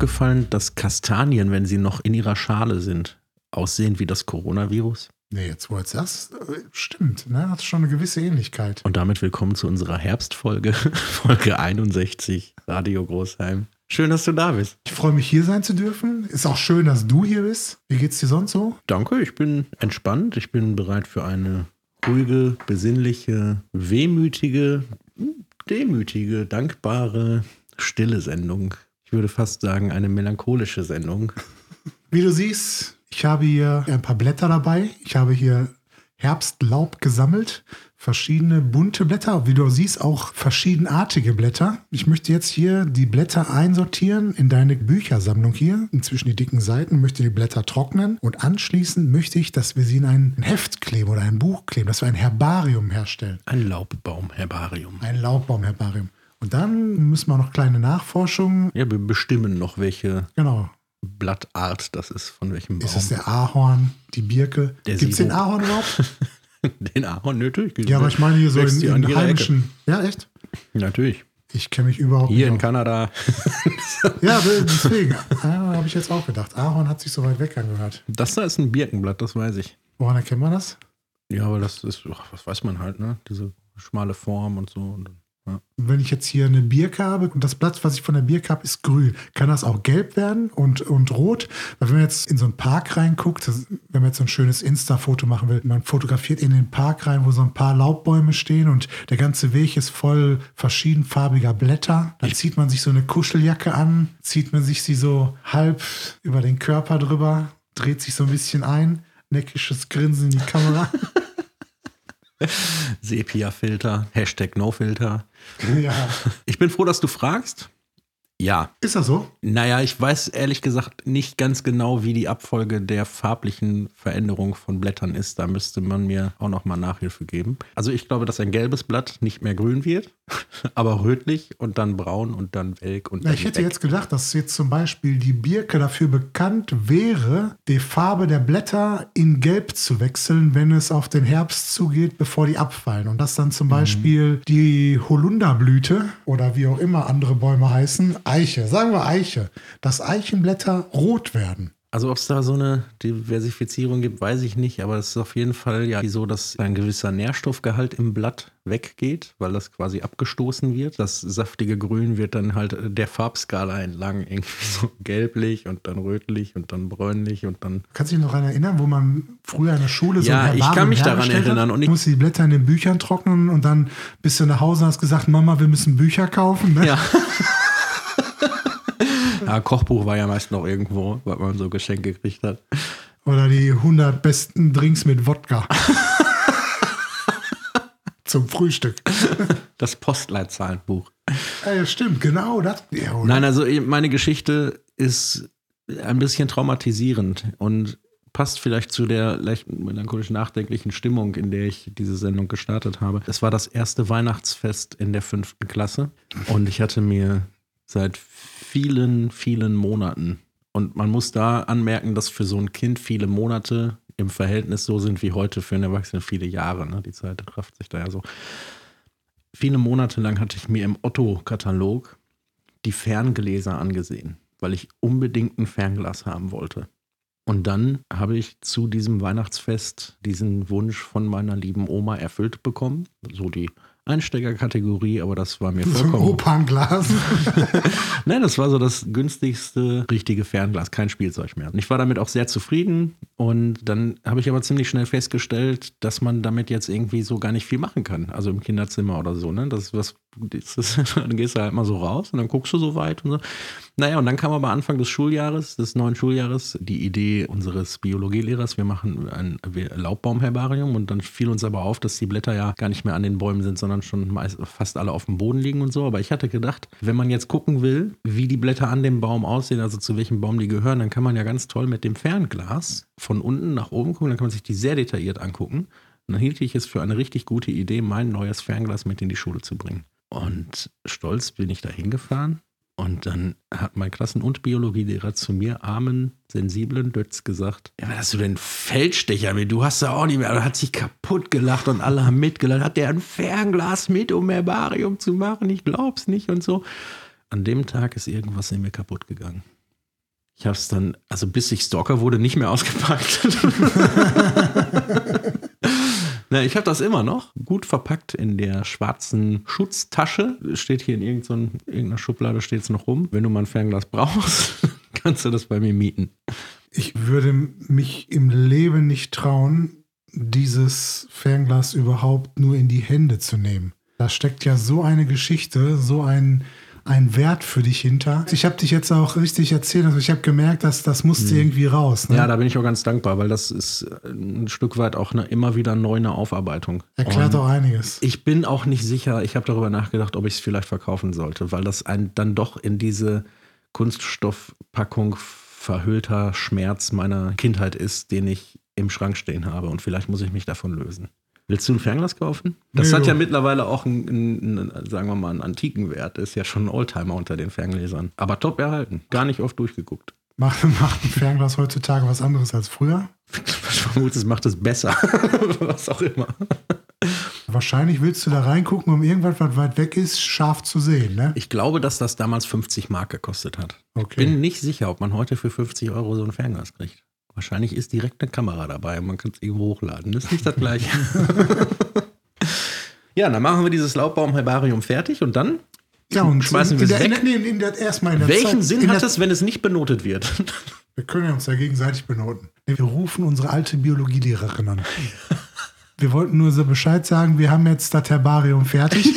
aufgefallen, dass Kastanien, wenn sie noch in ihrer Schale sind, aussehen wie das Coronavirus? Nee, jetzt wo jetzt äh, stimmt, ne? Hat schon eine gewisse Ähnlichkeit. Und damit willkommen zu unserer Herbstfolge, Folge 61, Radio Großheim. Schön, dass du da bist. Ich freue mich, hier sein zu dürfen. Ist auch schön, dass du hier bist. Wie geht's dir sonst so? Danke, ich bin entspannt. Ich bin bereit für eine ruhige, besinnliche, wehmütige, demütige, dankbare, stille Sendung. Ich würde fast sagen, eine melancholische Sendung. Wie du siehst, ich habe hier ein paar Blätter dabei. Ich habe hier Herbstlaub gesammelt. Verschiedene bunte Blätter, wie du siehst, auch verschiedenartige Blätter. Ich möchte jetzt hier die Blätter einsortieren in deine Büchersammlung hier, inzwischen die dicken Seiten, möchte die Blätter trocknen und anschließend möchte ich, dass wir sie in ein Heft kleben oder ein Buch kleben, dass wir ein Herbarium herstellen. Ein Laubbaumherbarium. Ein Laubbaumherbarium. Und dann müssen wir noch kleine Nachforschungen. Ja, wir bestimmen noch, welche Genau. Blattart das ist, von welchem Baum. Ist es der Ahorn, die Birke? Gibt es den. Ahorn überhaupt? Den Ahorn, natürlich. Ja, aber ich meine hier so in, in heimischen. Ja, echt? Natürlich. Ich kenne mich überhaupt Hier in aus. Kanada. Ja, deswegen. Ja, habe ich jetzt auch gedacht. Ahorn hat sich so weit weg angehört. Das da ist ein Birkenblatt, das weiß ich. Woran erkennt man das? Ja, aber das ist, ach, was weiß man halt, ne? Diese schmale Form und so. Und, ja. Wenn ich jetzt hier eine Birke habe und das Blatt, was ich von der Birke habe, ist grün, kann das auch gelb werden und, und rot? Weil wenn man jetzt in so einen Park reinguckt, das, wenn man jetzt so ein schönes Insta-Foto machen will, man fotografiert in den Park rein, wo so ein paar Laubbäume stehen und der ganze Weg ist voll verschiedenfarbiger Blätter. Dann zieht man sich so eine Kuscheljacke an, zieht man sich sie so halb über den Körper drüber, dreht sich so ein bisschen ein, neckisches Grinsen in die Kamera. Sepia-Filter, Hashtag No-Filter. ja. Ich bin froh, dass du fragst. Ja. Ist das so? Naja, ich weiß ehrlich gesagt nicht ganz genau, wie die Abfolge der farblichen Veränderung von Blättern ist. Da müsste man mir auch nochmal Nachhilfe geben. Also ich glaube, dass ein gelbes Blatt nicht mehr grün wird, aber rötlich und dann braun und dann welk und Ja, ich hätte weg. jetzt gedacht, dass jetzt zum Beispiel die Birke dafür bekannt wäre, die Farbe der Blätter in Gelb zu wechseln, wenn es auf den Herbst zugeht, bevor die abfallen. Und dass dann Mhm. zum Beispiel die Holunderblüte oder wie auch immer andere Bäume heißen, Eiche, sagen wir Eiche, dass Eichenblätter rot werden. Also ob es da so eine Diversifizierung gibt, weiß ich nicht, aber es ist auf jeden Fall ja so, dass ein gewisser Nährstoffgehalt im Blatt weggeht, weil das quasi abgestoßen wird. Das saftige Grün wird dann halt der Farbskala entlang irgendwie so gelblich und dann rötlich und dann bräunlich und dann Kannst du dich noch daran erinnern, wo man früher in der Schule so Ja, ich kann mich daran erinnern Hat? und ich- musst die Blätter in den Büchern trocknen und dann bist du nach Hause und hast gesagt, Mama, wir müssen Bücher kaufen. Ne? Ja. ja, Kochbuch war ja meist noch irgendwo, weil man so Geschenke gekriegt hat. Oder die 100 besten Drinks mit Wodka. Zum Frühstück. Das Postleitzahlenbuch. Ja, stimmt, genau das. Ja? Nein, also meine Geschichte ist ein bisschen traumatisierend und passt vielleicht zu der leicht melancholisch nachdenklichen Stimmung, in der ich diese Sendung gestartet habe. Es war das erste Weihnachtsfest in der fünften Klasse und ich hatte mir seit vielen, vielen Monaten und man muss da anmerken, dass für so ein Kind viele Monate im Verhältnis so sind wie heute für einen Erwachsenen viele Jahre. Ne? Die Zeit rafft sich da ja so. Viele Monate lang hatte ich mir im Otto-Katalog die Ferngläser angesehen, weil ich unbedingt ein Fernglas haben wollte. Und dann habe ich zu diesem Weihnachtsfest diesen Wunsch von meiner lieben Oma erfüllt bekommen. So die Einsteigerkategorie, aber das war mir so vollkommen. Opernglas. Nein, das war so das günstigste richtige Fernglas, kein Spielzeug mehr. Und ich war damit auch sehr zufrieden. Und dann habe ich aber ziemlich schnell festgestellt, dass man damit jetzt irgendwie so gar nicht viel machen kann. Also im Kinderzimmer oder so. Ne? Das ist was, das ist, dann gehst du halt mal so raus und dann guckst du so weit und so. Naja, und dann kam aber Anfang des Schuljahres, des neuen Schuljahres, die Idee unseres Biologielehrers, wir machen ein Laubbaumherbarium und dann fiel uns aber auf, dass die Blätter ja gar nicht mehr an den Bäumen sind, sondern schon meist, fast alle auf dem Boden liegen und so. Aber ich hatte gedacht, wenn man jetzt gucken will, wie die Blätter an dem Baum aussehen, also zu welchem Baum die gehören, dann kann man ja ganz toll mit dem Fernglas von unten nach oben gucken, dann kann man sich die sehr detailliert angucken. Und dann hielt ich es für eine richtig gute Idee, mein neues Fernglas mit in die Schule zu bringen. Und stolz bin ich da hingefahren. Und dann hat mein Klassen- und Biologielehrer zu mir, armen, sensiblen Dötz, gesagt: Ja, was hast du denn Feldstecher mit? Du hast ja auch nicht mehr. Er hat sich kaputt gelacht und alle haben mitgelacht. Hat der ein Fernglas mit, um Herbarium zu machen? Ich glaub's nicht und so. an dem Tag ist irgendwas in mir kaputt gegangen. Ich habe es dann, also bis ich Stalker wurde, nicht mehr ausgepackt. Na, ich habe das immer noch gut verpackt in der schwarzen Schutztasche. Steht hier in irgendeiner Schublade steht es noch rum. Wenn du mal ein Fernglas brauchst, kannst du das bei mir mieten. Ich würde mich im Leben nicht trauen, dieses Fernglas überhaupt nur in die Hände zu nehmen. Da steckt ja so eine Geschichte, so ein ein Wert für dich hinter. Ich habe dich jetzt auch richtig erzählt, also ich habe gemerkt, dass das musste mhm. irgendwie raus. Ne? Ja, da bin ich auch ganz dankbar, weil das ist ein Stück weit auch eine, immer wieder neu eine Aufarbeitung. Erklärt Und auch einiges. Ich bin auch nicht sicher, ich habe darüber nachgedacht, ob ich es vielleicht verkaufen sollte, weil das ein, dann doch in diese Kunststoffpackung verhüllter Schmerz meiner Kindheit ist, den ich im Schrank stehen habe. Und vielleicht muss ich mich davon lösen. Willst du ein Fernglas kaufen? Das nee, hat ja mittlerweile auch einen, einen, sagen wir mal, einen antiken Wert. Ist ja schon ein Oldtimer unter den Ferngläsern. Aber top erhalten. Gar nicht oft durchgeguckt. Macht, macht ein Fernglas heutzutage was anderes als früher? Ich vermute, es macht es besser. was auch immer. Wahrscheinlich willst du da reingucken, um irgendwas, was weit weg ist, scharf zu sehen, ne? Ich glaube, dass das damals 50 Mark gekostet hat. Okay. Bin nicht sicher, ob man heute für 50 Euro so ein Fernglas kriegt. Wahrscheinlich ist direkt eine Kamera dabei und man kann es irgendwo hochladen. Das ist nicht das gleiche. ja, dann machen wir dieses Laubbaum-Herbarium fertig und dann ja, und schmeißen wir es weg. In, in, der, erstmal in der Welchen Zeit, Sinn hat es, wenn es nicht benotet wird? Wir können uns ja gegenseitig benoten. Wir rufen unsere alte Biologielehrerin an. Wir wollten nur so Bescheid sagen, wir haben jetzt das Herbarium fertig.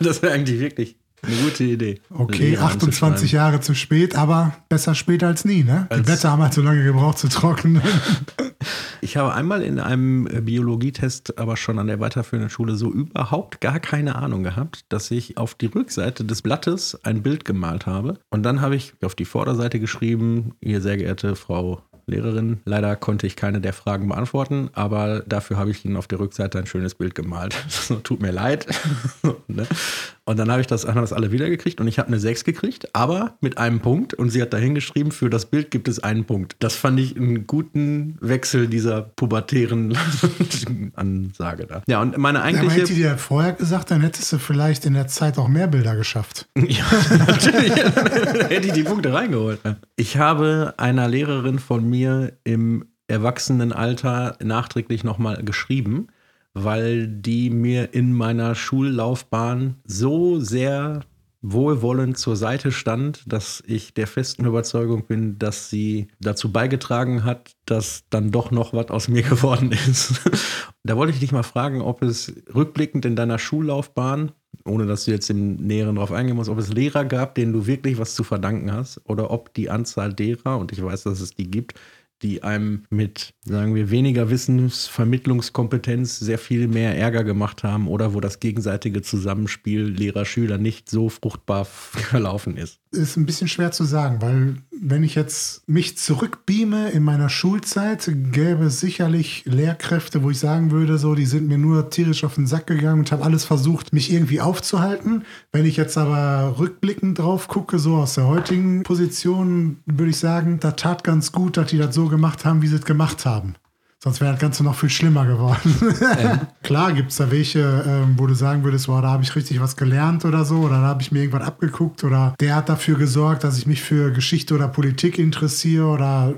das wäre eigentlich wirklich eine gute Idee. Okay, 28 Jahre zu spät, aber besser spät als nie, ne? Als Die Blätter haben halt so lange gebraucht zu trocknen. ich habe einmal in einem Biologietest, aber schon an der weiterführenden Schule, so überhaupt gar keine Ahnung gehabt, dass ich auf die Rückseite des Blattes ein Bild gemalt habe. Und dann habe ich auf die Vorderseite geschrieben, ihr sehr geehrte Frau Lehrerin. Leider konnte ich keine der Fragen beantworten, aber dafür habe ich Ihnen auf der Rückseite ein schönes Bild gemalt. Tut mir leid. Ne? Und dann habe ich das, haben das alle wiedergekriegt und ich habe eine 6 gekriegt, aber mit einem Punkt. Und sie hat dahin geschrieben, für das Bild gibt es einen Punkt. Das fand ich einen guten Wechsel dieser pubertären Ansage da. Ja, und meine eigentliche. Ja, hätte die dir vorher gesagt, dann hättest du vielleicht in der Zeit auch mehr Bilder geschafft. ja, natürlich. hätte ich die Punkte reingeholt. Ich habe einer Lehrerin von mir im Erwachsenenalter nachträglich nochmal geschrieben weil die mir in meiner Schullaufbahn so sehr wohlwollend zur Seite stand, dass ich der festen Überzeugung bin, dass sie dazu beigetragen hat, dass dann doch noch was aus mir geworden ist. da wollte ich dich mal fragen, ob es rückblickend in deiner Schullaufbahn, ohne dass du jetzt im Näheren darauf eingehen musst, ob es Lehrer gab, denen du wirklich was zu verdanken hast, oder ob die Anzahl derer, und ich weiß, dass es die gibt, die einem mit, sagen wir, weniger Wissensvermittlungskompetenz sehr viel mehr Ärger gemacht haben oder wo das gegenseitige Zusammenspiel Lehrer-Schüler nicht so fruchtbar verlaufen ist? Ist ein bisschen schwer zu sagen, weil wenn ich jetzt mich zurückbeame in meiner Schulzeit, gäbe es sicherlich Lehrkräfte, wo ich sagen würde, so, die sind mir nur tierisch auf den Sack gegangen und haben alles versucht, mich irgendwie aufzuhalten. Wenn ich jetzt aber rückblickend drauf gucke, so aus der heutigen Position, würde ich sagen, da tat ganz gut, dass die das so gemacht haben, wie sie es gemacht haben. Sonst wäre das Ganze noch viel schlimmer geworden. Ähm. Klar gibt es da welche, ähm, wo du sagen würdest, wow, da habe ich richtig was gelernt oder so, oder da habe ich mir irgendwas abgeguckt, oder der hat dafür gesorgt, dass ich mich für Geschichte oder Politik interessiere, oder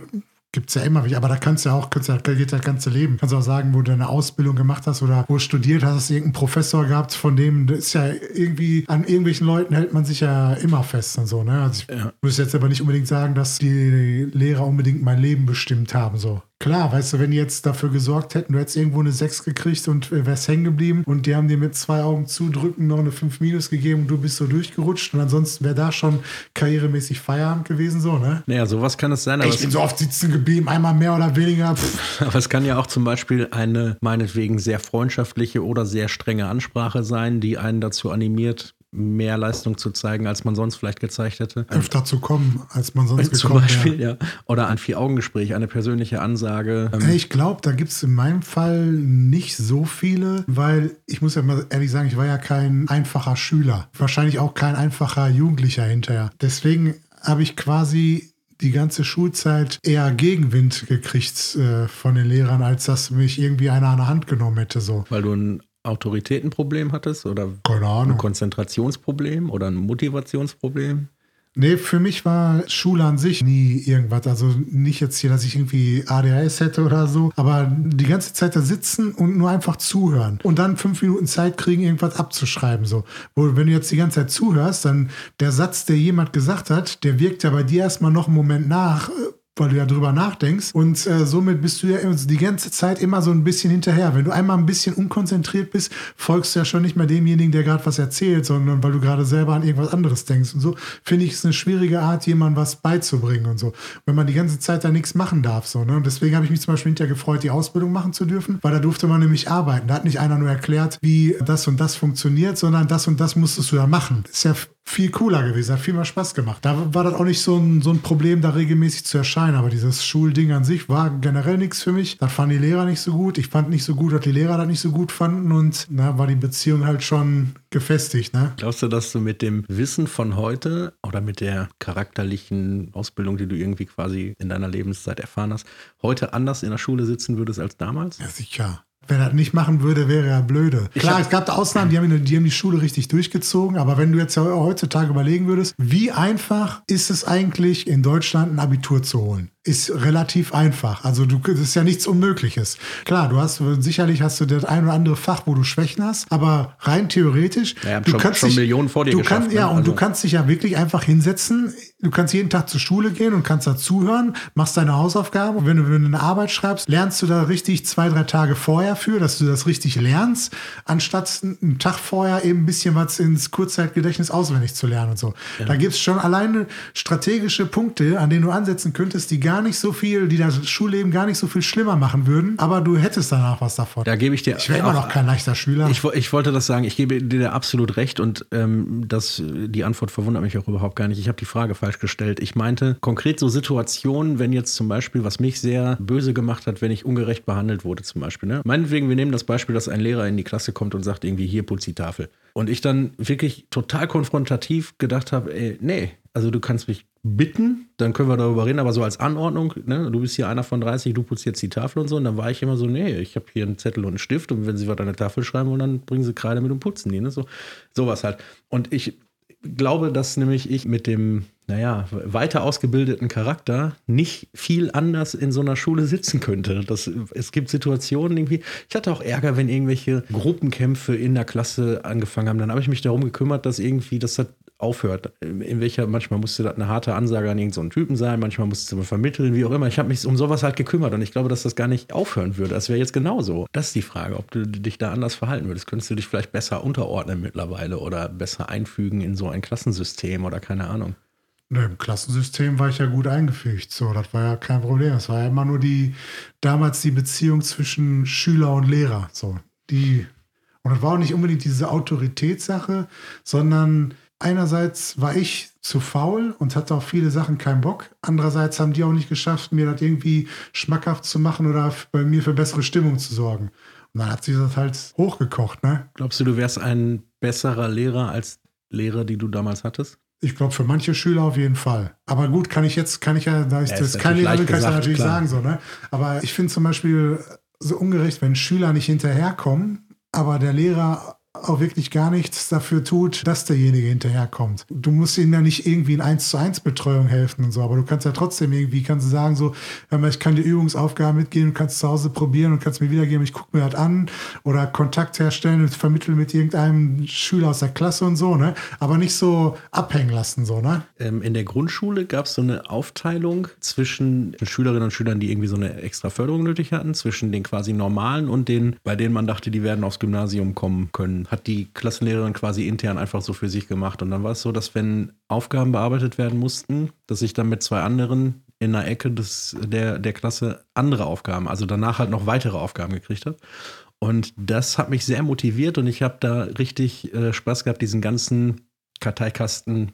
Gibt es ja immer, aber da kannst du ja auch, kannst ja, geht das ganze Leben. Kannst auch sagen, wo du eine Ausbildung gemacht hast oder wo du studiert hast, irgendeinen Professor gehabt, von dem das ist ja irgendwie, an irgendwelchen Leuten hält man sich ja immer fest und so, ne? Also ich ja. muss jetzt aber nicht unbedingt sagen, dass die Lehrer unbedingt mein Leben bestimmt haben, so. Klar, weißt du, wenn die jetzt dafür gesorgt hätten, du hättest irgendwo eine 6 gekriegt und wärst hängen geblieben und die haben dir mit zwei Augen zudrücken noch eine 5 minus gegeben und du bist so durchgerutscht und ansonsten wäre da schon karrieremäßig Feierabend gewesen, so, ne? Naja, sowas kann es sein. Aber ich bin so oft sitzen geblieben, einmal mehr oder weniger. Pff. Aber es kann ja auch zum Beispiel eine meinetwegen sehr freundschaftliche oder sehr strenge Ansprache sein, die einen dazu animiert, mehr Leistung zu zeigen, als man sonst vielleicht gezeigt hätte. Öfter zu kommen, als man sonst Zum gekommen Beispiel, wäre. ja. Oder ein Vier-Augen-Gespräch, eine persönliche Ansage. Ähm ich glaube, da gibt es in meinem Fall nicht so viele, weil ich muss ja mal ehrlich sagen, ich war ja kein einfacher Schüler. Wahrscheinlich auch kein einfacher Jugendlicher hinterher. Deswegen habe ich quasi die ganze Schulzeit eher Gegenwind gekriegt äh, von den Lehrern, als dass mich irgendwie einer an der Hand genommen hätte. So. Weil du ein Autoritätenproblem hattest oder Keine Ahnung. ein Konzentrationsproblem oder ein Motivationsproblem? Nee, für mich war Schule an sich nie irgendwas. Also nicht jetzt hier, dass ich irgendwie ADHS hätte oder so, aber die ganze Zeit da sitzen und nur einfach zuhören und dann fünf Minuten Zeit kriegen, irgendwas abzuschreiben. So. Wo, wenn du jetzt die ganze Zeit zuhörst, dann der Satz, der jemand gesagt hat, der wirkt ja bei dir erstmal noch einen Moment nach, äh, weil du ja drüber nachdenkst. Und äh, somit bist du ja die ganze Zeit immer so ein bisschen hinterher. Wenn du einmal ein bisschen unkonzentriert bist, folgst du ja schon nicht mehr demjenigen, der gerade was erzählt, sondern weil du gerade selber an irgendwas anderes denkst. Und so finde ich es eine schwierige Art, jemandem was beizubringen und so. Wenn man die ganze Zeit da nichts machen darf. So, ne? Und deswegen habe ich mich zum Beispiel hinterher gefreut, die Ausbildung machen zu dürfen, weil da durfte man nämlich arbeiten. Da hat nicht einer nur erklärt, wie das und das funktioniert, sondern das und das musstest du ja machen. ist ja viel cooler gewesen, hat viel mehr Spaß gemacht. Da war das auch nicht so ein, so ein Problem, da regelmäßig zu erscheinen. Aber dieses Schulding an sich war generell nichts für mich. Das fanden die Lehrer nicht so gut. Ich fand nicht so gut, dass die Lehrer das nicht so gut fanden. Und na, war die Beziehung halt schon gefestigt. Ne? Glaubst du, dass du mit dem Wissen von heute oder mit der charakterlichen Ausbildung, die du irgendwie quasi in deiner Lebenszeit erfahren hast, heute anders in der Schule sitzen würdest als damals? Ja, sicher. Wer das nicht machen würde, wäre ja blöde. Klar, hab- es gab Ausnahmen, die haben, die haben die Schule richtig durchgezogen, aber wenn du jetzt ja heutzutage überlegen würdest, wie einfach ist es eigentlich, in Deutschland ein Abitur zu holen? Ist relativ einfach. Also du, das ist ja nichts Unmögliches. Klar, du hast sicherlich hast du das ein oder andere Fach, wo du Schwächen hast, aber rein theoretisch, Ja, haben du schon- kannst schon dich, Millionen vor dir du kannst, ne? ja, und Also- du kannst dich ja wirklich einfach hinsetzen. Du kannst jeden Tag zur Schule gehen und kannst da zuhören, machst deine Hausaufgaben. Und wenn du, wenn du eine Arbeit schreibst, lernst du da richtig zwei, drei Tage vorher für, dass du das richtig lernst, anstatt einen Tag vorher eben ein bisschen was ins Kurzzeitgedächtnis auswendig zu lernen und so. Da gibt es schon alleine strategische Punkte, an denen du ansetzen könntest, die gar nicht so viel, die das Schulleben gar nicht so viel schlimmer machen würden, aber du hättest danach was davon. Da gebe ich dir ich wäre immer noch kein leichter Schüler. Ich, ich wollte das sagen, ich gebe dir absolut recht und ähm, das, die Antwort verwundert mich auch überhaupt gar nicht. Ich habe die Frage falsch gestellt. Ich meinte konkret so Situationen, wenn jetzt zum Beispiel, was mich sehr böse gemacht hat, wenn ich ungerecht behandelt wurde zum Beispiel. Ne? Meinetwegen, wir nehmen das Beispiel, dass ein Lehrer in die Klasse kommt und sagt irgendwie, hier putz die Tafel. Und ich dann wirklich total konfrontativ gedacht habe, ey, nee, also du kannst mich bitten, dann können wir darüber reden, aber so als Anordnung, ne, du bist hier einer von 30, du putzt jetzt die Tafel und so. Und dann war ich immer so, nee, ich habe hier einen Zettel und einen Stift und wenn sie was an der Tafel schreiben wollen, dann bringen sie Kreide mit und putzen die, ne? So, sowas halt. Und ich glaube, dass nämlich ich mit dem, naja, weiter ausgebildeten Charakter nicht viel anders in so einer Schule sitzen könnte. Das, es gibt Situationen irgendwie, ich hatte auch Ärger, wenn irgendwelche Gruppenkämpfe in der Klasse angefangen haben. Dann habe ich mich darum gekümmert, dass irgendwie das hat aufhört. In welcher, manchmal musste das eine harte Ansage an irgendeinen Typen sein, manchmal musste man vermitteln, wie auch immer. Ich habe mich um sowas halt gekümmert und ich glaube, dass das gar nicht aufhören würde. Das wäre jetzt genauso. Das ist die Frage, ob du dich da anders verhalten würdest. Könntest du dich vielleicht besser unterordnen mittlerweile oder besser einfügen in so ein Klassensystem oder keine Ahnung. Ne, Im Klassensystem war ich ja gut eingefügt. So, das war ja kein Problem. Es war ja immer nur die, damals die Beziehung zwischen Schüler und Lehrer. So, die, und das war auch nicht unbedingt diese Autoritätssache, sondern einerseits war ich zu faul und hatte auf viele Sachen keinen Bock. Andererseits haben die auch nicht geschafft, mir das irgendwie schmackhaft zu machen oder bei mir für bessere Stimmung zu sorgen. Und dann hat sich das halt hochgekocht, ne? Glaubst du, du wärst ein besserer Lehrer als Lehrer, die du damals hattest? Ich glaube, für manche Schüler auf jeden Fall. Aber gut, kann ich jetzt, kann ich ja, da ich Ja, das kein Lehrer bin, kann ich gesagt, natürlich klar. sagen, so, ne? Aber ich finde zum Beispiel so ungerecht, wenn Schüler nicht hinterherkommen, aber der Lehrer auch wirklich gar nichts dafür tut, dass derjenige hinterherkommt. Du musst ihnen ja nicht irgendwie in 1 zu 1 Betreuung helfen und so, aber du kannst ja trotzdem irgendwie, kannst du sagen so, ich kann dir Übungsaufgaben mitgeben, du kannst zu Hause probieren und kannst mir wiedergeben, ich gucke mir das an oder Kontakt herstellen und vermitteln mit irgendeinem Schüler aus der Klasse und so, ne? Aber nicht so abhängen lassen, so, ne? Ähm, in der Grundschule gab es so eine Aufteilung zwischen Schülerinnen und Schülern, die irgendwie so eine extra Förderung nötig hatten, zwischen den quasi normalen und den, bei denen man dachte, die werden aufs Gymnasium kommen können. Hat die Klassenlehrerin quasi intern einfach so für sich gemacht. Und dann war es so, dass wenn Aufgaben bearbeitet werden mussten, dass ich dann mit zwei anderen in einer Ecke des, der, der Klasse andere Aufgaben, also danach halt noch weitere Aufgaben gekriegt habe. Und das hat mich sehr motiviert und ich habe da richtig äh, Spaß gehabt, diesen ganzen Karteikasten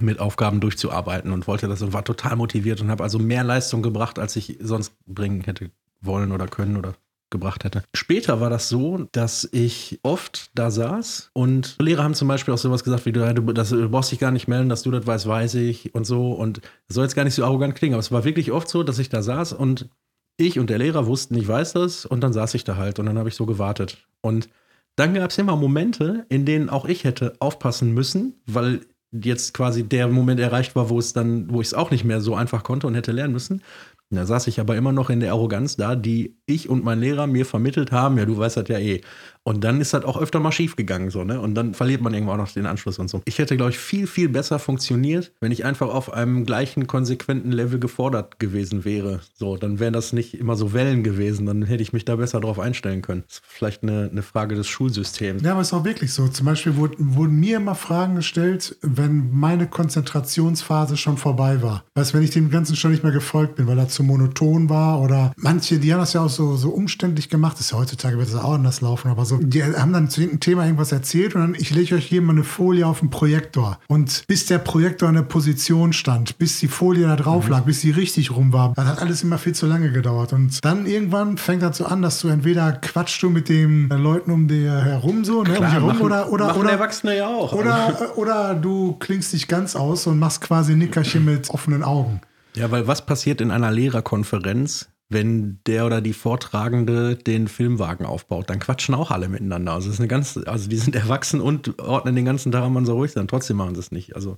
mit Aufgaben durchzuarbeiten und wollte das und war total motiviert und habe also mehr Leistung gebracht, als ich sonst bringen hätte wollen oder können oder gebracht hätte. Später war das so, dass ich oft da saß und Lehrer haben zum Beispiel auch sowas gesagt wie, du, du, das, du brauchst dich gar nicht melden, dass du das weißt, weiß ich und so und das soll jetzt gar nicht so arrogant klingen, aber es war wirklich oft so, dass ich da saß und ich und der Lehrer wussten, ich weiß das und dann saß ich da halt und dann habe ich so gewartet und dann gab es immer Momente, in denen auch ich hätte aufpassen müssen, weil jetzt quasi der Moment erreicht war, wo es dann, wo ich es auch nicht mehr so einfach konnte und hätte lernen müssen. Da saß ich aber immer noch in der Arroganz da, die ich und mein Lehrer mir vermittelt haben. Ja, du weißt das ja eh. Und dann ist das auch öfter mal schief gegangen, so, ne? Und dann verliert man irgendwann auch noch den Anschluss und so. Ich hätte, glaube ich, viel, viel besser funktioniert, wenn ich einfach auf einem gleichen, konsequenten Level gefordert gewesen wäre. So, dann wären das nicht immer so Wellen gewesen. Dann hätte ich mich da besser drauf einstellen können. Das ist vielleicht eine, eine Frage des Schulsystems. Ja, aber es ist auch wirklich so. Zum Beispiel wurden, wurden mir immer Fragen gestellt, wenn meine Konzentrationsphase schon vorbei war. Weißt wenn ich dem Ganzen schon nicht mehr gefolgt bin, weil er zu monoton war oder manche, die haben das ja auch so, so umständlich gemacht. Das ist ja heutzutage wird es auch anders laufen, aber so die haben dann zu dem Thema irgendwas erzählt und dann, ich lege euch hier mal eine Folie auf den Projektor. Und bis der Projektor in der Position stand, bis die Folie da drauf mhm. lag, bis sie richtig rum war, das hat alles immer viel zu lange gedauert. Und dann irgendwann fängt das so an, dass du entweder quatschst du mit den Leuten um dir herum so, ne, Klar, um herum, machen, oder, oder, oder, Erwachsene ja auch. Oder, oder du klingst dich ganz aus und machst quasi Nickerchen mit offenen Augen. Ja, weil was passiert in einer Lehrerkonferenz, wenn der oder die Vortragende den Filmwagen aufbaut, dann quatschen auch alle miteinander. Also, ist eine ganz, also die sind erwachsen und ordnen den ganzen Tag man so ruhig sein. Trotzdem machen sie es nicht. Also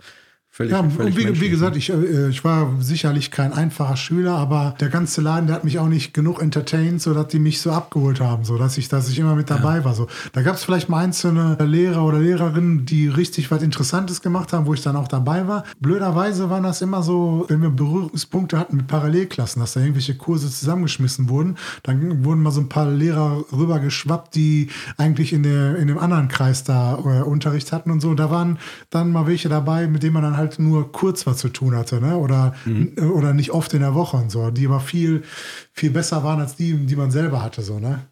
Völlig, ja, völlig wie, wie, gesagt, ich, äh, ich war sicherlich kein einfacher Schüler, aber der ganze Laden, der hat mich auch nicht genug entertained, sodass die mich so abgeholt haben, so dass ich, dass ich immer mit dabei ja. war. So. Da gab es vielleicht mal einzelne Lehrer oder Lehrerinnen, die richtig was Interessantes gemacht haben, wo ich dann auch dabei war. Blöderweise waren das immer so, wenn wir Berührungspunkte hatten mit Parallelklassen, dass da irgendwelche Kurse zusammengeschmissen wurden, dann wurden mal so ein paar Lehrer rübergeschwappt, die eigentlich in, der, in dem anderen Kreis da äh, Unterricht hatten und so. Da waren dann mal welche dabei, mit denen man dann halt halt nur kurz was zu tun hatte, ne? Oder, mhm. oder nicht oft in der Woche und so, die aber viel, viel besser waren als die, die man selber hatte, so, ne?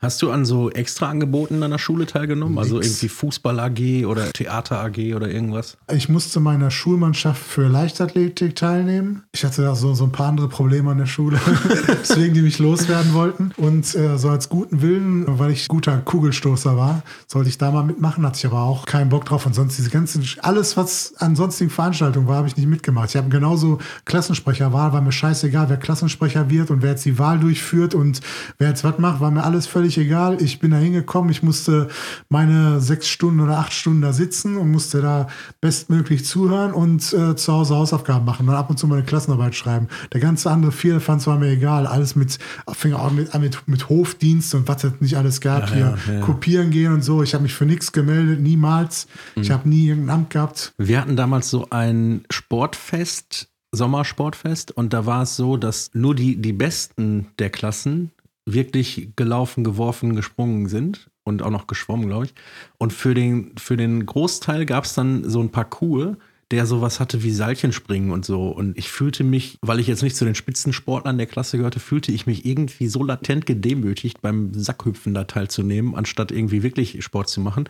Hast du an so extra Angeboten an der Schule teilgenommen? Nix. Also irgendwie Fußball AG oder Theater AG oder irgendwas? Ich musste meiner Schulmannschaft für Leichtathletik teilnehmen. Ich hatte da so, so ein paar andere Probleme an der Schule, deswegen die mich loswerden wollten. Und äh, so als guten Willen, weil ich guter Kugelstoßer war, sollte ich da mal mitmachen, hatte ich aber auch keinen Bock drauf. Und sonst diese ganzen, alles, was an sonstigen Veranstaltungen war, habe ich nicht mitgemacht. Ich habe genauso Klassensprecherwahl, war mir scheißegal, wer Klassensprecher wird und wer jetzt die Wahl durchführt und wer jetzt was macht, war mir alles völlig egal. Ich bin da hingekommen, ich musste meine sechs Stunden oder acht Stunden da sitzen und musste da bestmöglich zuhören und äh, zu Hause Hausaufgaben machen und ab und zu meine Klassenarbeit schreiben. Der ganze andere Vierlefanz war mir egal. Alles mit, fing auch mit, mit, mit Hofdienst und was es nicht alles gab. Ja, hier ja, ja. kopieren gehen und so. Ich habe mich für nichts gemeldet, niemals. Mhm. Ich habe nie irgendein Amt gehabt. Wir hatten damals so ein Sportfest Sommersportfest und da war es so, dass nur die, die Besten der Klassen wirklich gelaufen, geworfen, gesprungen sind und auch noch geschwommen, glaube ich. Und für den, für den Großteil gab es dann so ein Parcours, der sowas hatte wie Seilchenspringen und so. Und ich fühlte mich, weil ich jetzt nicht zu den Spitzensportlern der Klasse gehörte, fühlte ich mich irgendwie so latent gedemütigt, beim Sackhüpfen da teilzunehmen, anstatt irgendwie wirklich Sport zu machen.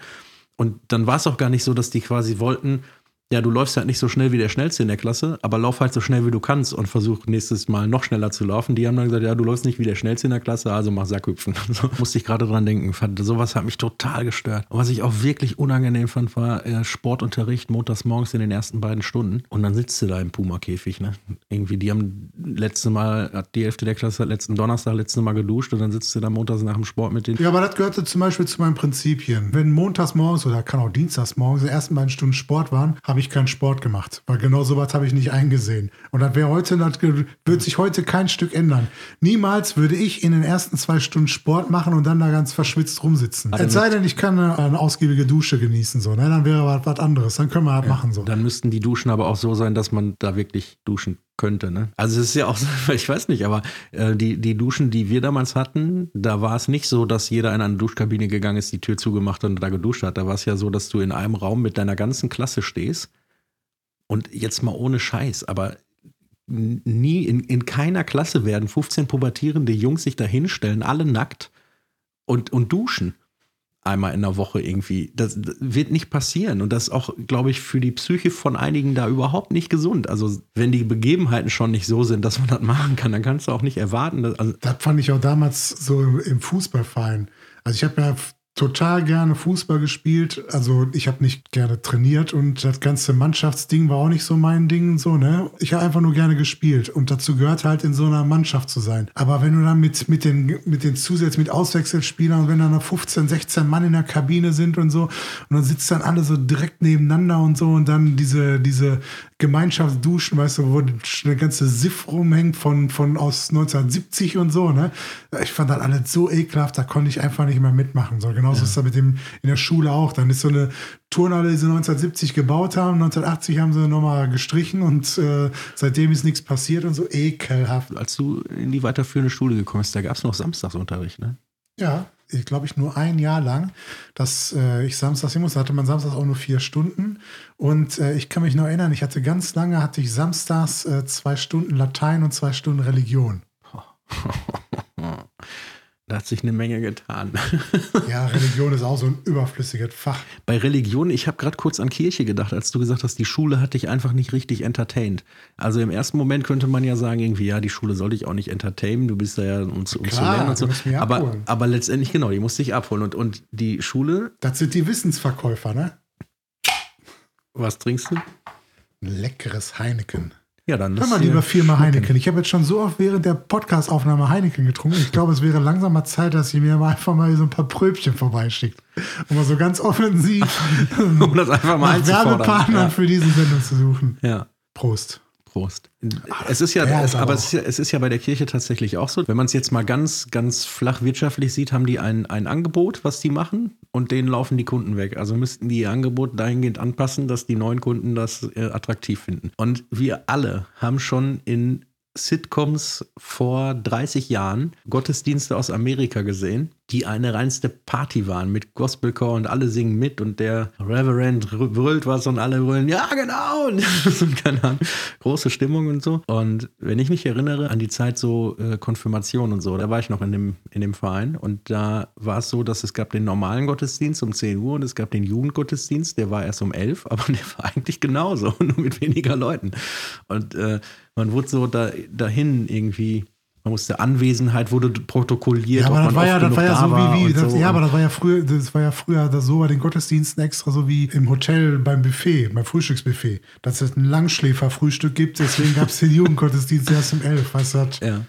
Und dann war es auch gar nicht so, dass die quasi wollten, ja, du läufst halt nicht so schnell wie der Schnellste in der Klasse, aber lauf halt so schnell wie du kannst und versuch nächstes Mal noch schneller zu laufen. Die haben dann gesagt, ja, du läufst nicht wie der Schnellste in der Klasse, also mach Sackhüpfen. So musste ich gerade dran denken. Fand, sowas hat mich total gestört. Und was ich auch wirklich unangenehm fand, war äh, Sportunterricht montags morgens in den ersten beiden Stunden. Und dann sitzt du da im Puma-Käfig, ne? Irgendwie, die haben letzte Mal, hat die Hälfte der Klasse letzten Donnerstag letzte Mal geduscht und dann sitzt du da montags nach dem Sport mit denen. Ja, aber das gehörte zum Beispiel zu meinen Prinzipien. Wenn montags morgens oder kann auch dienstags morgens die ersten beiden Stunden Sport waren, habe habe ich keinen Sport gemacht, weil genau sowas habe ich nicht eingesehen. Und das wäre heute, das wird sich heute kein Stück ändern. Niemals würde ich in den ersten zwei Stunden Sport machen und dann da ganz verschwitzt rumsitzen. Also es sei denn, ich kann eine, eine, ausgiebige Dusche genießen, so, ne? Dann wäre was, was anderes. Dann können wir halt ja, machen so. Dann müssten die Duschen aber auch so sein, dass man da wirklich duschen könnte. Ne? Also es ist ja auch, ich weiß nicht, aber äh, die, die Duschen, die wir damals hatten, da war es nicht so, dass jeder in eine Duschkabine gegangen ist, die Tür zugemacht und da geduscht hat. Da war es ja so, dass du in einem Raum mit deiner ganzen Klasse stehst und jetzt mal ohne Scheiß, aber nie, in, in keiner Klasse werden 15 pubertierende Jungs sich da hinstellen, alle nackt und, und duschen einmal in der Woche irgendwie. Das, das, wird nicht passieren. Und das ist auch, glaube ich, für die Psyche von einigen da überhaupt nicht gesund. Also, wenn die Begebenheiten schon nicht so sind, dass man das machen kann, dann kannst du auch nicht erwarten. Dass, also das fand ich auch damals so im, im Fußballverein. Also, ich habe ja total gerne Fußball gespielt. Also ich habe nicht gerne trainiert und das ganze Mannschaftsding war auch nicht so mein Ding. So, ne? Ich habe einfach nur gerne gespielt und dazu gehört halt in so einer Mannschaft zu sein. Aber wenn du dann mit, mit den, mit den Zusätzen, mit Auswechselspielern wenn dann noch 15, 16 Mann in der Kabine sind und so und dann sitzt dann alle so direkt nebeneinander und so und dann diese, diese Gemeinschaftsduschen, weißt du, wo eine ganze Siff rumhängt von, von aus 1970 und so, ne? Ich fand das alles so ekelhaft, da konnte ich einfach nicht mehr mitmachen. So, genauso ja. ist das mit dem in der Schule auch. Dann ist so eine Turnhalle, die sie 1970 gebaut haben, 1980 haben sie nochmal gestrichen und äh, seitdem ist nichts passiert und so ekelhaft. Als du in die weiterführende Schule gekommen bist, da gab es noch Samstagsunterricht, ne? Ja, glaube ich nur ein Jahr lang, dass äh, ich samstags hin muss. Da hatte man samstags auch nur vier Stunden. Und äh, ich kann mich noch erinnern, ich hatte ganz lange, hatte ich samstags äh, zwei Stunden Latein und zwei Stunden Religion. Da hat sich eine Menge getan. ja, Religion ist auch so ein überflüssiges Fach. Bei Religion, ich habe gerade kurz an Kirche gedacht, als du gesagt hast, die Schule hat dich einfach nicht richtig entertained. Also im ersten Moment könnte man ja sagen, irgendwie, ja, die Schule soll dich auch nicht entertainen, du bist da ja, um, um Klar, zu lernen und so. Aber, aber letztendlich, genau, die muss dich abholen. Und, und die Schule. Das sind die Wissensverkäufer, ne? Was trinkst du? Ein leckeres Heineken. Ja, dann Hör mal lieber viermal Heineken. Ich habe jetzt schon so oft während der Podcastaufnahme Heineken getrunken. Ich glaube, es wäre langsam mal Zeit, dass sie mir mal einfach mal so ein paar Pröbchen vorbeischickt. Um mal so ganz offensiv um das einfach mal Werbepartner ja. für diese Sendung zu suchen. Ja. Prost. Prost. Es ist ja, es, aber es ist ja, es ist ja bei der Kirche tatsächlich auch so. Wenn man es jetzt mal ganz, ganz flach wirtschaftlich sieht, haben die ein, ein Angebot, was die machen, und denen laufen die Kunden weg. Also müssten die ihr Angebot dahingehend anpassen, dass die neuen Kunden das äh, attraktiv finden. Und wir alle haben schon in Sitcoms vor 30 Jahren Gottesdienste aus Amerika gesehen, die eine reinste Party waren mit Gospelchor und alle singen mit und der Reverend brüllt was und alle brüllen, ja genau, und keine Ahnung, große Stimmung und so. Und wenn ich mich erinnere an die Zeit so äh, Konfirmation und so, da war ich noch in dem, in dem Verein und da war es so, dass es gab den normalen Gottesdienst um 10 Uhr und es gab den Jugendgottesdienst, der war erst um 11, aber der war eigentlich genauso, nur mit weniger Leuten. Und äh, man wurde so da, dahin irgendwie musste Anwesenheit wurde protokolliert. Ja, aber das war ja, das war ja so wie, wie das, so. ja, aber das war ja früher, das war ja früher das so bei den Gottesdiensten extra so wie im Hotel beim Buffet, beim Frühstücksbuffet, dass es ein Langschläferfrühstück gibt. Deswegen gab es den Jugendgottesdienst erst um elf, weißt du? Ja.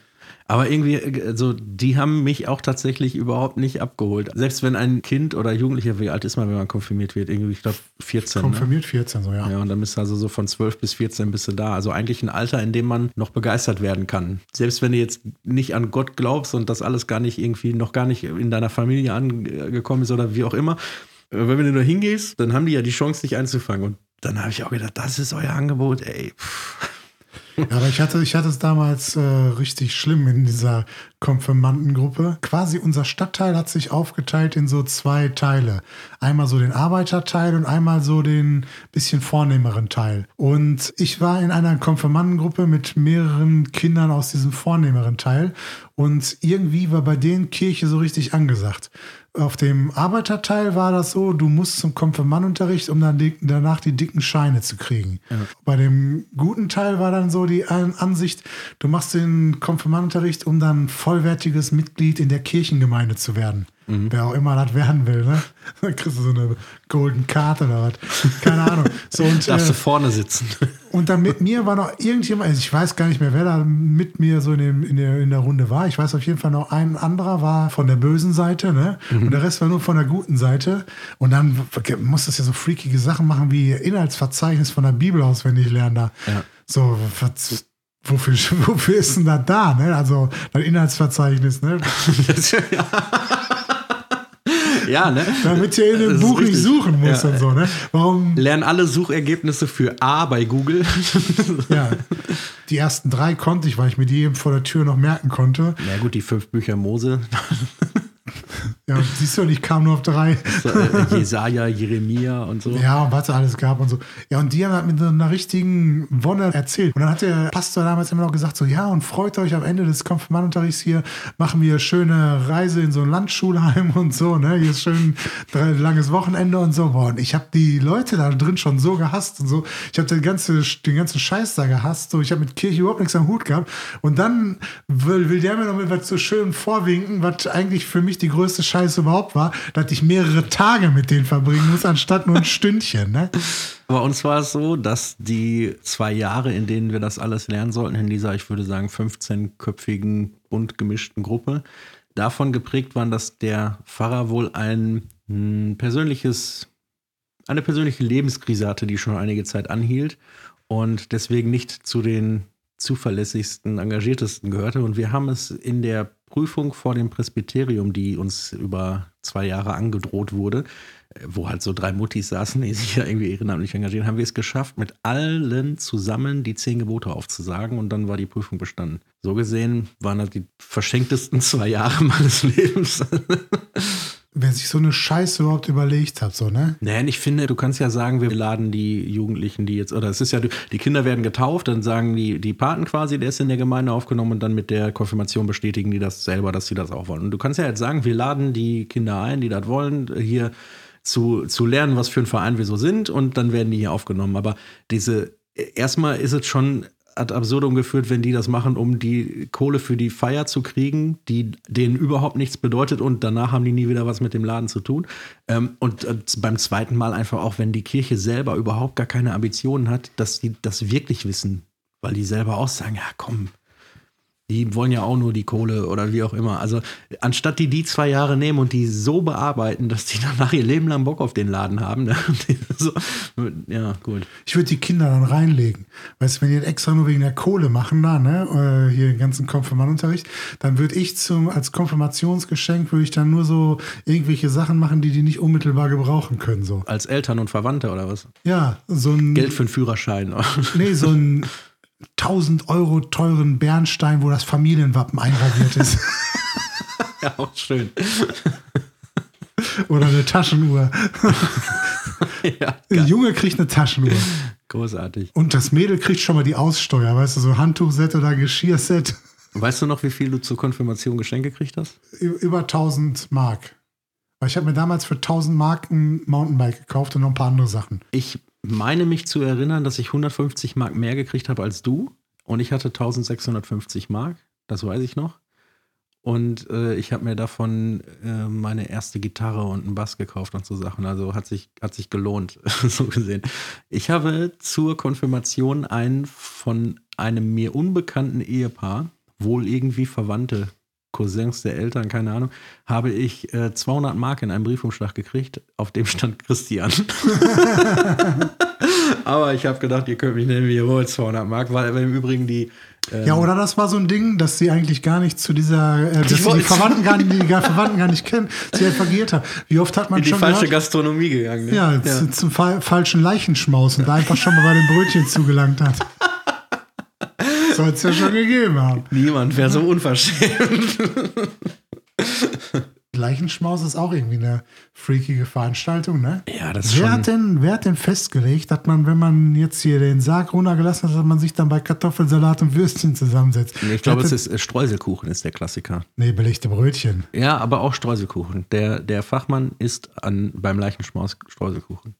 Aber irgendwie, also die haben mich auch tatsächlich überhaupt nicht abgeholt. Selbst wenn ein Kind oder Jugendlicher, wie alt ist man, wenn man konfirmiert wird? Irgendwie, ich glaube, 14. Konfirmiert ne? 14, so, ja. Ja, und dann bist du also so von 12 bis 14 bist du da. Also eigentlich ein Alter, in dem man noch begeistert werden kann. Selbst wenn du jetzt nicht an Gott glaubst und das alles gar nicht irgendwie, noch gar nicht in deiner Familie angekommen ist oder wie auch immer. Wenn du da hingehst, dann haben die ja die Chance, dich einzufangen. Und dann habe ich auch gedacht, das ist euer Angebot, ey. Pff. Aber ich hatte, ich hatte es damals äh, richtig schlimm in dieser Konfirmandengruppe. Quasi unser Stadtteil hat sich aufgeteilt in so zwei Teile. Einmal so den Arbeiterteil und einmal so den bisschen vornehmeren Teil. Und ich war in einer Konfirmandengruppe mit mehreren Kindern aus diesem vornehmeren Teil. Und irgendwie war bei denen Kirche so richtig angesagt. Auf dem Arbeiterteil war das so, du musst zum Konfirmandunterricht, um dann danach die dicken Scheine zu kriegen. Ja. Bei dem guten Teil war dann so die Ansicht, du machst den Konfirmandunterricht, um dann vollwertiges Mitglied in der Kirchengemeinde zu werden. Mhm. Wer auch immer das werden will, ne? Dann kriegst du so eine Golden Karte oder was. Keine Ahnung. So, und, Darfst äh, du vorne sitzen. Und dann mit mir war noch irgendjemand, also ich weiß gar nicht mehr, wer da mit mir so in, dem, in, der, in der Runde war. Ich weiß auf jeden Fall noch, ein anderer war von der bösen Seite, ne? Mhm. Und der Rest war nur von der guten Seite. Und dann musstest du ja so freakige Sachen machen wie Inhaltsverzeichnis von der Bibel auswendig lernen da. Ja. So, was, wofür, wofür ist denn das da, ne? Also, das Inhaltsverzeichnis, ne? ja. Ja, ne? Damit ihr in dem Buch nicht suchen muss ja. und so, ne? Warum? Lernen alle Suchergebnisse für A bei Google. ja. Die ersten drei konnte ich, weil ich mir die eben vor der Tür noch merken konnte. Na gut, die fünf Bücher Mose. Ja, siehst du, ich kam nur auf drei. So, äh, Jesaja, Jeremia und so. Ja, und was es alles gab und so. Ja, und die haben halt mit einer richtigen Wonne erzählt. Und dann hat der Pastor damals immer noch gesagt: so, ja, und freut euch am Ende des Konfirmandunterrichts hier, machen wir schöne Reise in so ein Landschulheim und so, ne? Hier ist schön drei, langes Wochenende und so. Boah, und ich habe die Leute da drin schon so gehasst und so. Ich habe den, ganze, den ganzen Scheiß da gehasst. So, ich habe mit Kirche überhaupt nichts am Hut gehabt. Und dann will, will der mir noch mit was so schön vorwinken, was eigentlich für mich die größte Scheiße Scheiße überhaupt war, dass ich mehrere Tage mit denen verbringen muss, anstatt nur ein Stündchen. Ne? Aber uns war es so, dass die zwei Jahre, in denen wir das alles lernen sollten, in dieser, ich würde sagen, 15-köpfigen, bunt gemischten Gruppe, davon geprägt waren, dass der Pfarrer wohl ein mh, persönliches, eine persönliche Lebenskrise hatte, die schon einige Zeit anhielt und deswegen nicht zu den zuverlässigsten, engagiertesten gehörte. Und wir haben es in der Prüfung vor dem Presbyterium, die uns über zwei Jahre angedroht wurde, äh, wo halt so drei Muttis saßen, die sich ja irgendwie ehrenamtlich engagieren, haben wir es geschafft, mit allen zusammen die zehn Gebote aufzusagen und dann war die Prüfung bestanden. So gesehen waren das die verschenktesten zwei Jahre meines Lebens. Wer sich so eine Scheiße überhaupt überlegt hat, so, ne? Naja, ich finde, du kannst ja sagen, wir laden die Jugendlichen, die jetzt, oder es ist ja, die Kinder werden getauft, dann sagen die, die Paten quasi, der ist in der Gemeinde aufgenommen und dann mit der Konfirmation bestätigen die das selber, dass sie das auch wollen. Und du kannst ja jetzt sagen, wir laden die Kinder ein, die das wollen, hier zu, zu lernen, was für ein Verein wir so sind und dann werden die hier aufgenommen. Aber diese, erstmal ist es schon ad absurdum geführt, wenn die das machen, um die Kohle für die Feier zu kriegen, die denen überhaupt nichts bedeutet und danach haben die nie wieder was mit dem Laden zu tun. Ähm, und äh, beim zweiten Mal einfach auch, wenn die Kirche selber überhaupt gar keine Ambitionen hat, dass die das wirklich wissen, weil die selber auch sagen, ja komm, die wollen ja auch nur die Kohle oder wie auch immer. Also anstatt die die zwei Jahre nehmen und die so bearbeiten, dass die danach ihr Leben lang Bock auf den Laden haben. Ne? so, ja, gut. Ich würde die Kinder dann reinlegen. Weißt du, wenn die extra nur wegen der Kohle machen da, ne, äh, hier den ganzen Konfirmandunterricht, dann würde ich zum, als Konfirmationsgeschenk würde ich dann nur so irgendwelche Sachen machen, die die nicht unmittelbar gebrauchen können, so. Als Eltern und Verwandte oder was? Ja, so ein. Geld für einen Führerschein. nee, so ein 1000 Euro teuren Bernstein, wo das Familienwappen eingraviert ist. ja, auch schön. Oder eine Taschenuhr. ja, Der Junge kriegt eine Taschenuhr. Großartig. Und das Mädel kriegt schon mal die Aussteuer, weißt du, so Handtuchset oder Geschirrset. Weißt du noch, wie viel du zur Konfirmation geschenkt gekriegt hast? Über 1000 Mark. Weil ich habe mir damals für 1000 Mark ein Mountainbike gekauft und noch ein paar andere Sachen. Ich meine mich zu erinnern, dass ich 150 Mark mehr gekriegt habe als du. Und ich hatte 1650 Mark, das weiß ich noch. Und äh, ich habe mir davon äh, meine erste Gitarre und einen Bass gekauft und so Sachen. Also hat sich, hat sich gelohnt, so gesehen. Ich habe zur Konfirmation einen von einem mir unbekannten Ehepaar, wohl irgendwie Verwandte, Cousins der Eltern, keine Ahnung, habe ich äh, 200 Mark in einem Briefumschlag gekriegt, auf dem stand Christian. Aber ich habe gedacht, ihr könnt mich nennen, wie ihr wollt, 200 Mark, weil im Übrigen die. Ähm ja, oder das war so ein Ding, dass sie eigentlich gar nicht zu dieser, äh, dass sie die Verwandten gar, die Verwandten gar nicht kennen, sie vergiert hat. Wie oft hat man in schon. die falsche gehört? Gastronomie gegangen. Ne? Ja, ja. Zu, zum fa falschen Leichenschmaus und da einfach schon mal bei den Brötchen zugelangt hat. Soll es ja schon gegeben haben. Niemand wäre so unverschämt. Leichenschmaus ist auch irgendwie eine freakige Veranstaltung, ne? Ja, das ist wer schon. Hat denn, wer hat denn festgelegt, dass man, wenn man jetzt hier den Sarg runtergelassen hat, dass man sich dann bei Kartoffelsalat und Würstchen zusammensetzt? Nee, ich glaube, es ist äh, Streuselkuchen, ist der Klassiker. Nee, belegte Brötchen. Ja, aber auch Streuselkuchen. Der, der Fachmann isst an, beim Leichenschmaus Streuselkuchen.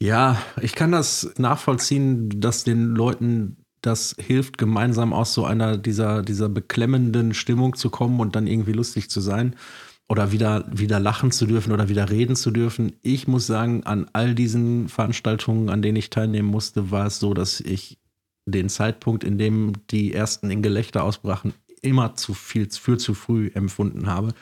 Ja, ich kann das nachvollziehen, dass den Leuten das hilft, gemeinsam aus so einer dieser, dieser beklemmenden Stimmung zu kommen und dann irgendwie lustig zu sein oder wieder, wieder lachen zu dürfen oder wieder reden zu dürfen. Ich muss sagen, an all diesen Veranstaltungen, an denen ich teilnehmen musste, war es so, dass ich den Zeitpunkt, in dem die ersten in Gelächter ausbrachen, immer zu viel, für zu früh empfunden habe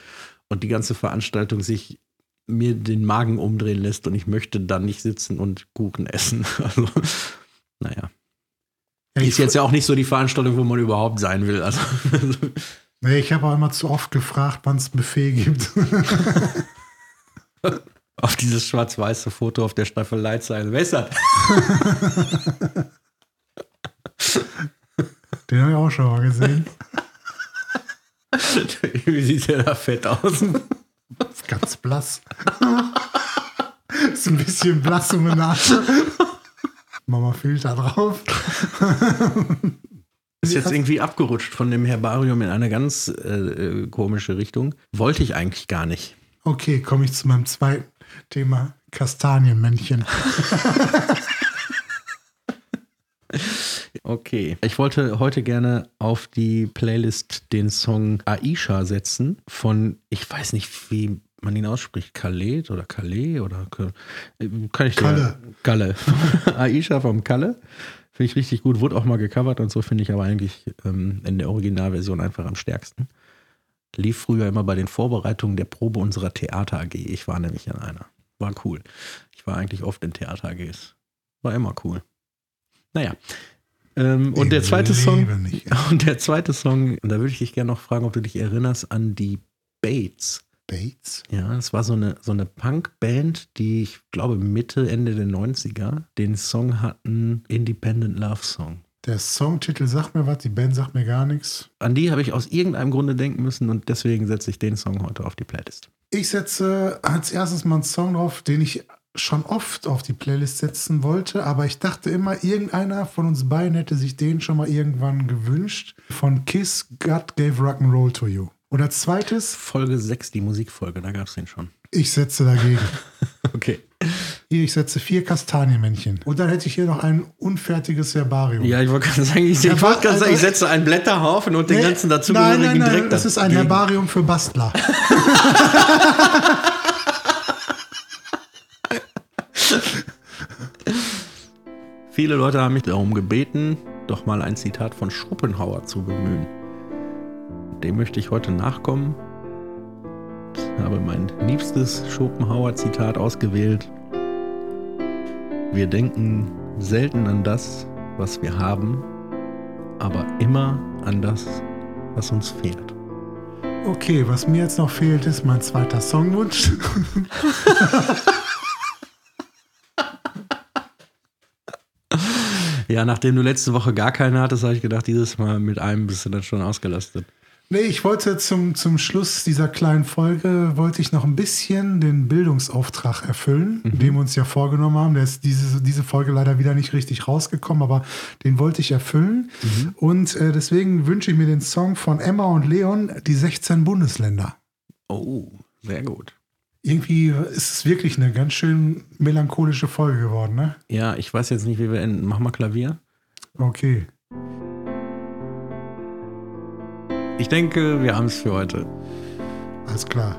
und die ganze Veranstaltung sich mir den Magen umdrehen lässt und ich möchte dann nicht sitzen und Kuchen essen. Also, naja. Ja, ist jetzt ja auch nicht so die Veranstaltung, wo man überhaupt sein will. Also. Nee, ich habe auch immer zu oft gefragt, wann es Buffet gibt. auf dieses schwarz-weiße Foto auf der ist das? Den habe ich auch schon mal gesehen. Wie sieht der da fett aus? Ist ganz blass. Ist ein bisschen blass um die Nase. Mama Filter drauf. Ist jetzt irgendwie abgerutscht von dem Herbarium in eine ganz äh, komische Richtung. Wollte ich eigentlich gar nicht. Okay, komme ich zu meinem zweiten Thema: Kastanienmännchen. okay. Ich wollte heute gerne auf die Playlist den Song Aisha setzen von, ich weiß nicht, wie man ihn ausspricht. Khaled oder Calais oder äh, kann ich Kalle. Kalle. Aisha vom Kalle. Finde ich richtig gut. Wurde auch mal gecovert und so finde ich aber eigentlich ähm, in der Originalversion einfach am stärksten. Lief früher immer bei den Vorbereitungen der Probe unserer Theater AG. Ich war nämlich in einer. War cool. Ich war eigentlich oft in Theater AGs. War immer cool. Naja. Ähm, und der zweite Song. Nicht. Und der zweite Song, da würde ich dich gerne noch fragen, ob du dich erinnerst an die Bates. Bates? Ja, es war so eine, so eine Punk-Band, die ich glaube Mitte, Ende der 90er den Song hatten, Independent Love Song. Der Songtitel sagt mir was, die Band sagt mir gar nichts. An die habe ich aus irgendeinem Grunde denken müssen und deswegen setze ich den Song heute auf die Playlist. Ich setze als erstes mal einen Song drauf, den ich schon oft auf die Playlist setzen wollte, aber ich dachte immer, irgendeiner von uns beiden hätte sich den schon mal irgendwann gewünscht. Von Kiss, God Gave Rock'n'Roll to You. Und als zweites, Folge 6, die Musikfolge, da gab es den schon. ich setze dagegen. Okay. Hier, ich setze vier Kastanienmännchen. Und dann hätte ich hier noch ein unfertiges Herbarium. Ja, ich wollte gerade sagen, ich, ich, wollte gerade sagen, ich also- setze einen Blätterhaufen und den Nee, ganzen nein, dazugehörigen nein, nein, Dreck das ist ein. Herbarium für Bastler. Viele Leute haben mich darum gebeten, doch mal ein Zitat von Schopenhauer zu bemühen. Dem möchte ich heute nachkommen. Ich habe mein liebstes Schopenhauer-Zitat ausgewählt. Wir denken selten an das, was wir haben, aber immer an das, was uns fehlt. Okay, was mir jetzt noch fehlt, ist mein zweiter Songwunsch. Ja, nachdem du letzte Woche gar keine hattest, habe ich gedacht, dieses Mal mit einem bist du dann schon ausgelastet. Nee, ich wollte zum, zum Schluss dieser kleinen Folge, wollte ich noch ein bisschen den Bildungsauftrag erfüllen, den wir uns ja vorgenommen haben. Der ist diese, diese Folge leider wieder nicht richtig rausgekommen, aber den wollte ich erfüllen. Und äh, deswegen wünsche ich mir den Song von Emma und Leon, die 16 Bundesländer. Oh, sehr gut. Irgendwie ist es wirklich eine ganz schön melancholische Folge geworden, ne? Ja, ich weiß jetzt nicht, wie wir enden. Mach mal Klavier. Okay. Ich denke, wir haben es für heute. Alles klar.